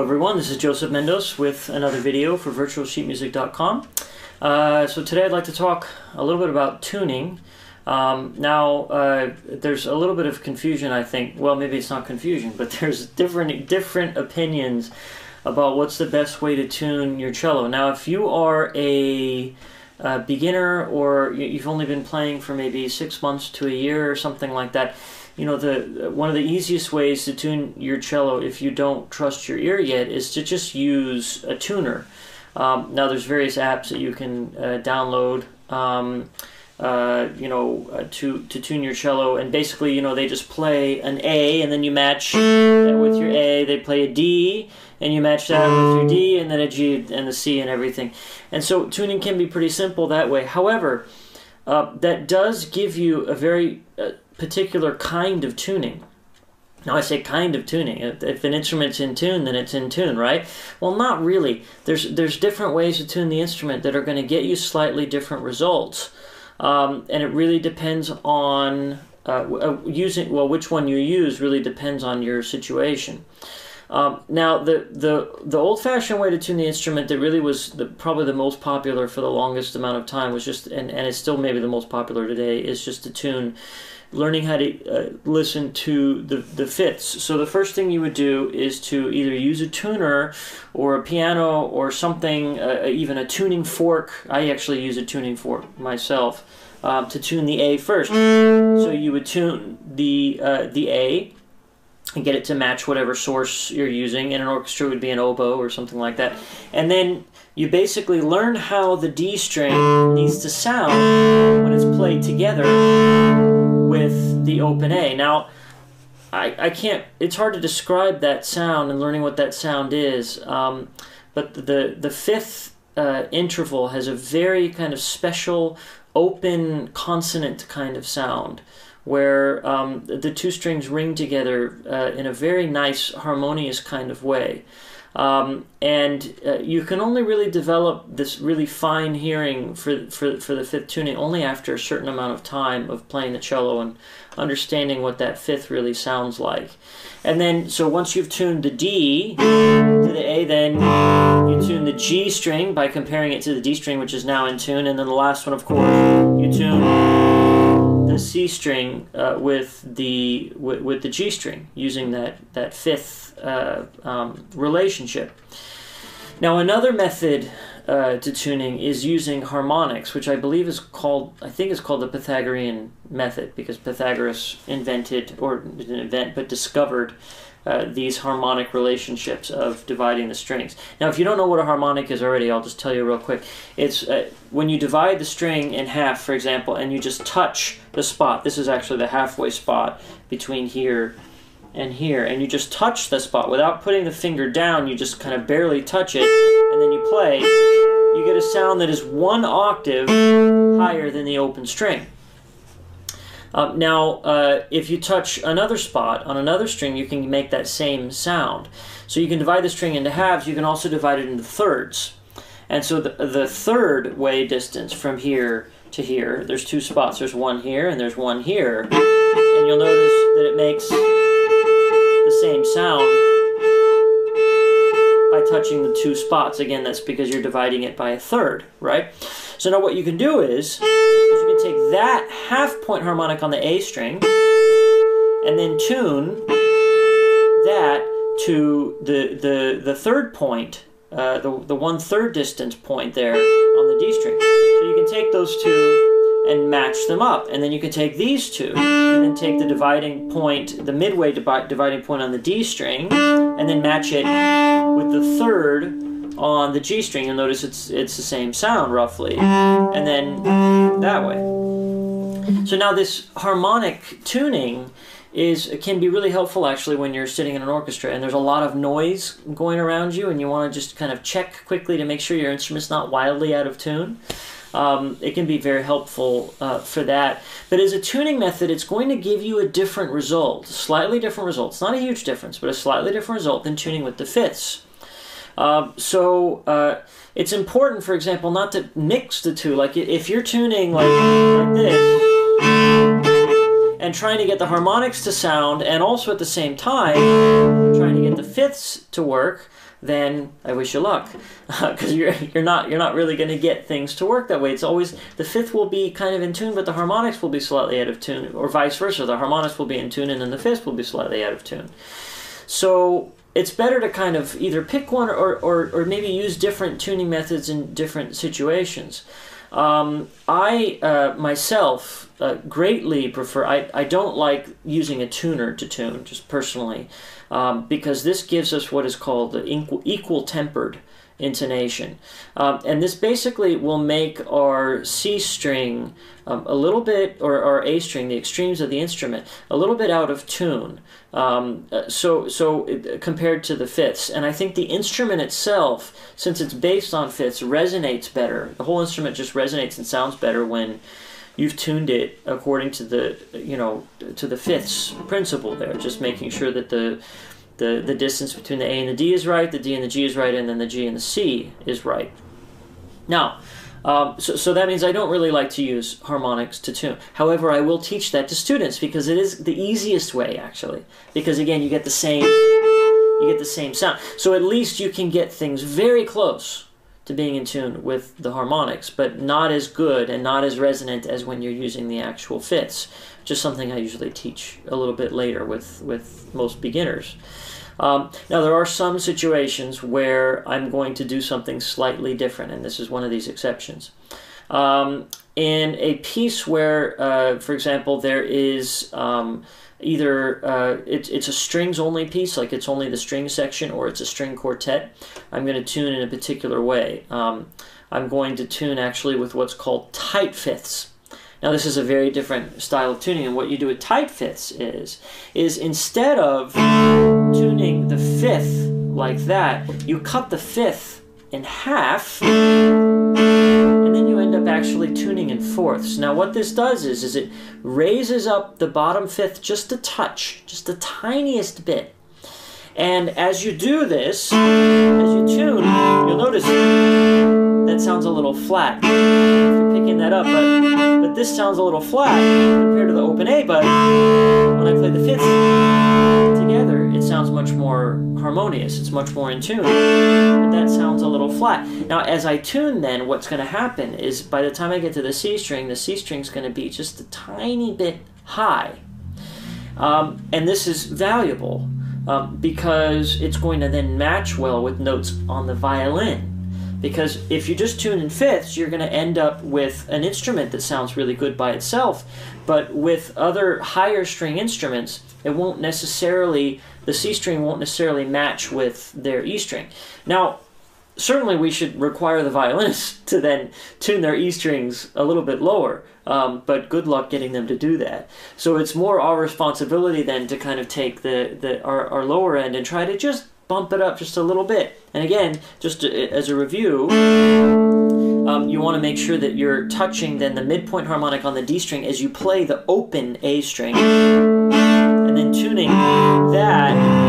Everyone, this is Joseph Mendos with another video for virtualsheetmusic.com. Uh, so today I'd like to talk a little bit about tuning. Um, now, uh, there's a little bit of confusion, I think. Well, maybe it's not confusion, but there's different different opinions about what's the best way to tune your cello. Now, if you are a, a beginner or you've only been playing for maybe six months to a year or something like that, you know the one of the easiest ways to tune your cello if you don't trust your ear yet is to just use a tuner. Um, now there's various apps that you can uh, download. Um, uh, you know, uh, to to tune your cello, and basically, you know, they just play an A, and then you match that with your A. They play a D, and you match that with your D, and then a G and the C and everything. And so tuning can be pretty simple that way. However, uh, that does give you a very uh, particular kind of tuning. Now I say kind of tuning. If, if, an instrument's in tune, then it's in tune, right? Well, not really. There's there's different ways to tune the instrument that are going to get you slightly different results, um, and it really depends on uh, uh, using. Well, which one you use really depends on your situation. Um, now, the, the, the old fashioned way to tune the instrument that really was the, probably the most popular for the longest amount of time was just, and, and it's still maybe the most popular today, is just to tune learning how to uh, listen to the, the fifths. So the first thing you would do is to either use a tuner or a piano or something, uh, even a tuning fork. I actually use a tuning fork myself um, to tune the A first. So you would tune the uh, the A and get it to match whatever source you're using. In an orchestra would be an oboe or something like that. And then you basically learn how the D string needs to sound when it's played together with the open A. Now, I, I can't, it's hard to describe that sound and learning what that sound is, um, but the, the fifth uh, interval has a very kind of special open consonant kind of sound where um, the two strings ring together uh, in a very nice harmonious kind of way. Um, and uh, you can only really develop this really fine hearing for, for, for the fifth tuning only after a certain amount of time of playing the cello and understanding what that fifth really sounds like. And then, so once you've tuned the D to the A, then you tune the G string by comparing it to the D string, which is now in tune. And then the last one, of course, you tune C string uh, with the with, with, the G string using that that fifth uh, um, relationship. Now, another method uh, to tuning is using harmonics, which I believe is called, I think is called the Pythagorean method, because Pythagoras invented, or didn't invent, but discovered uh, these harmonic relationships of dividing the strings. Now, if you don't know what a harmonic is already, I'll just tell you real quick. It's uh, when you divide the string in half, for example, and you just touch the spot. This is actually the halfway spot between here and here, and you just touch the spot without putting the finger down, you just kind of barely touch it, and then you play, you get a sound that is one octave higher than the open string. Uh, now, uh, if you touch another spot on another string, you can make that same sound. So you can divide the string into halves, you can also divide it into thirds. And so the, the third way distance from here to here, there's two spots. There's one here and there's one here. And you'll notice that it makes the same sound by touching the two spots. Again, that's because you're dividing it by a third, right? So now what you can do is, is you can take that half point harmonic on the A string and then tune that to the, the, the third point, uh, the, the one third distance point there on the D string. So you can take those two and match them up. And then you can take these two and then take the dividing point, the midway dividing point on the D string, and then match it with the third on the G string. You'll notice it's it's the same sound roughly, and then that way. So now this harmonic tuning is can be really helpful actually when you're sitting in an orchestra and there's a lot of noise going around you and you want to just kind of check quickly to make sure your instrument's not wildly out of tune um, it can be very helpful uh, for that. But as a tuning method, it's going to give you a different result, slightly different result. It's not a huge difference, but a slightly different result than tuning with the fifths. Uh, so uh, it's important, for example, not to mix the two. Like if you're tuning like, like this and trying to get the harmonics to sound, and also at the same time trying to get the fifths to work, then I wish you luck, because you're you're not you're not really going to get things to work that way. It's always the fifth will be kind of in tune, but the harmonics will be slightly out of tune, or vice versa. The harmonics will be in tune, and then the fifth will be slightly out of tune. So it's better to kind of either pick one or, or, or maybe use different tuning methods in different situations. Um, I uh, myself uh, greatly prefer, I, I don't like using a tuner to tune, just personally, um, because this gives us what is called the equal, equal tempered intonation. Um, and this basically will make our C string um, a little bit, or our A string, the extremes of the instrument, a little bit out of tune. Um, uh, so, so it, compared to the fifths, and I think the instrument itself, since it's based on fifths, resonates better. The whole instrument just resonates and sounds better when you've tuned it according to the, you know, to the fifths principle there. Just making sure that the the, the distance between the A and the D is right, the D and the G is right, and then the G and the C is right. Now, um, so, so that means I don't really like to use harmonics to tune. However, I will teach that to students because it is the easiest way, actually. Because again, you get the same, you get the same sound. So at least you can get things very close to being in tune with the harmonics, but not as good and not as resonant as when you're using the actual fifths. Just something I usually teach a little bit later with with most beginners. Um, now, there are some situations where I'm going to do something slightly different, and this is one of these exceptions. Um, in a piece where, uh, for example, there is um, either uh, it, it's a strings only piece, like it's only the string section, or it's a string quartet, I'm going to tune in a particular way. Um, I'm going to tune actually with what's called tight fifths. Now this is a very different style of tuning, and what you do with tight fifths is, is instead of tuning the fifth like that, you cut the fifth in half, end up actually tuning in fourths. Now what this does is, is it raises up the bottom fifth just a touch, just the tiniest bit. And as you do this, as you tune, you'll notice that sounds a little flat. You're picking that up, but, but this sounds a little flat compared to the open A, but when I play the fifths together, it sounds much more harmonious. It's much more in tune. But that flat. Now, as I tune then, what's going to happen is by the time I get to the C string, the C string is going to be just a tiny bit high. Um, and this is valuable um, because it's going to then match well with notes on the violin. Because if you just tune in fifths, you're going to end up with an instrument that sounds really good by itself. But with other higher string instruments, it won't necessarily, the C string won't necessarily match with their E string. Now, certainly we should require the violinists to then tune their E strings a little bit lower, um, but good luck getting them to do that. So it's more our responsibility then to kind of take the, the our, our lower end and try to just bump it up just a little bit. And again, just as a review, um, you want to make sure that you're touching then the midpoint harmonic on the D string as you play the open A string, and then tuning that,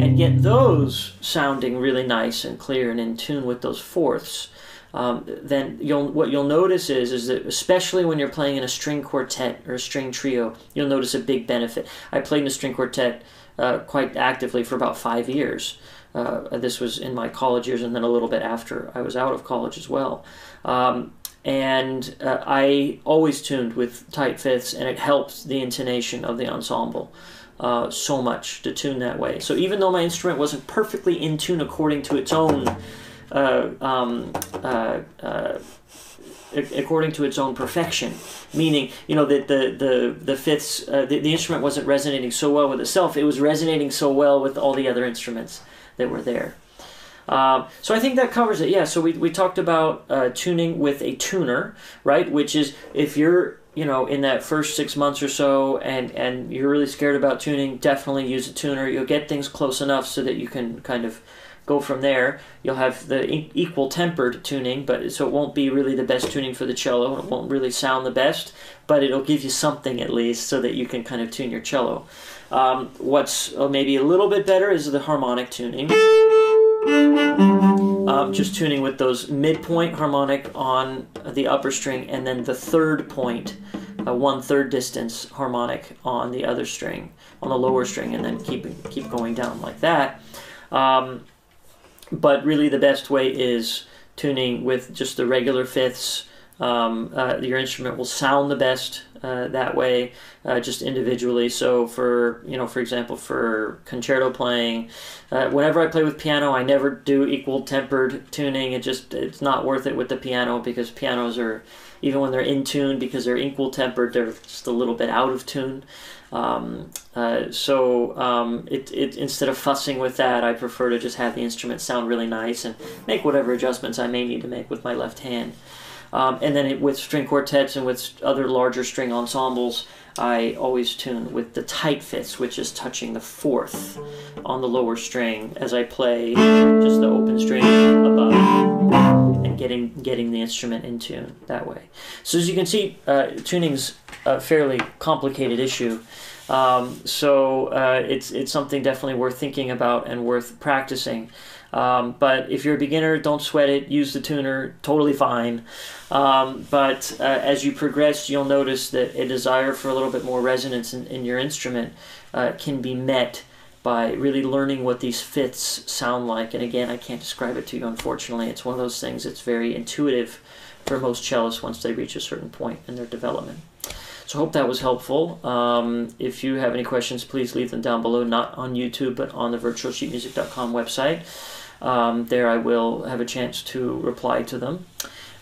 and get those sounding really nice and clear and in tune with those fourths. Um, then you'll what you'll notice is is that especially when you're playing in a string quartet or a string trio, you'll notice a big benefit. I played in a string quartet uh, quite actively for about five years. Uh, this was in my college years and then a little bit after I was out of college as well. Um, and uh, I always tuned with tight fifths, and it helped the intonation of the ensemble. Uh, so much to tune that way. So even though my instrument wasn't perfectly in tune according to its own uh, um, uh, uh, according to its own perfection. Meaning, you know, that the the the fifths, uh, the, the instrument wasn't resonating so well with itself. It was resonating so well with all the other instruments that were there. Um, so I think that covers it. Yeah. So we we talked about uh, tuning with a tuner, right? Which is if you're you know in that first six months or so and and you're really scared about tuning definitely use a tuner you'll get things close enough so that you can kind of go from there. You'll have the equal tempered tuning, but so it won't be really the best tuning for the cello. It won't really sound the best, but it'll give you something at least so that you can kind of tune your cello. Um, what's uh, maybe a little bit better is the harmonic tuning. Just tuning with those midpoint harmonic on the upper string and then the third point, uh, one third distance harmonic on the other string, on the lower string, and then keep keep going down like that. Um, but really, the best way is tuning with just the regular fifths. Um, uh, your instrument will sound the best uh, that way, uh, just individually. So, for you know, for example, for concerto playing, uh, whenever I play with piano, I never do equal tempered tuning. It just it's not worth it with the piano because pianos are even when they're in tune because they're equal tempered, they're just a little bit out of tune. Um, uh, so um, it, it instead of fussing with that, I prefer to just have the instrument sound really nice and make whatever adjustments I may need to make with my left hand. Um, and then it, with string quartets and with other larger string ensembles, I always tune with the tight fifths, which is touching the fourth on the lower string as I play just the open string above and getting getting the instrument in tune that way. So as you can see, uh, tuning's a fairly complicated issue. Um, so uh, it's it's something definitely worth thinking about and worth practicing. Um, but if you're a beginner, don't sweat it. Use the tuner, totally fine. Um, but uh, as you progress, you'll notice that a desire for a little bit more resonance in, in your instrument uh, can be met by really learning what these fifths sound like. And again, I can't describe it to you, unfortunately. It's one of those things that's very intuitive for most cellists once they reach a certain point in their development. So I hope that was helpful. Um, if you have any questions, please leave them down below, not on YouTube, but on the virtualsheetmusic.com website. Um, there I will have a chance to reply to them.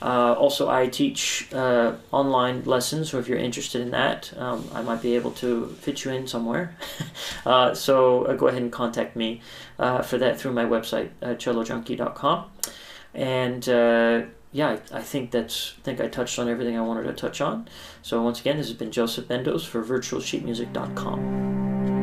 Uh, also, I teach uh, online lessons, so if you're interested in that, um, I might be able to fit you in somewhere. uh, so uh, go ahead and contact me uh, for that through my website, uh, cellojunkie.com. And yeah, I, I, think that's I think I touched on everything I wanted to touch on. So once again, this has been Joseph Mendoz for VirtualSheetMusic.com.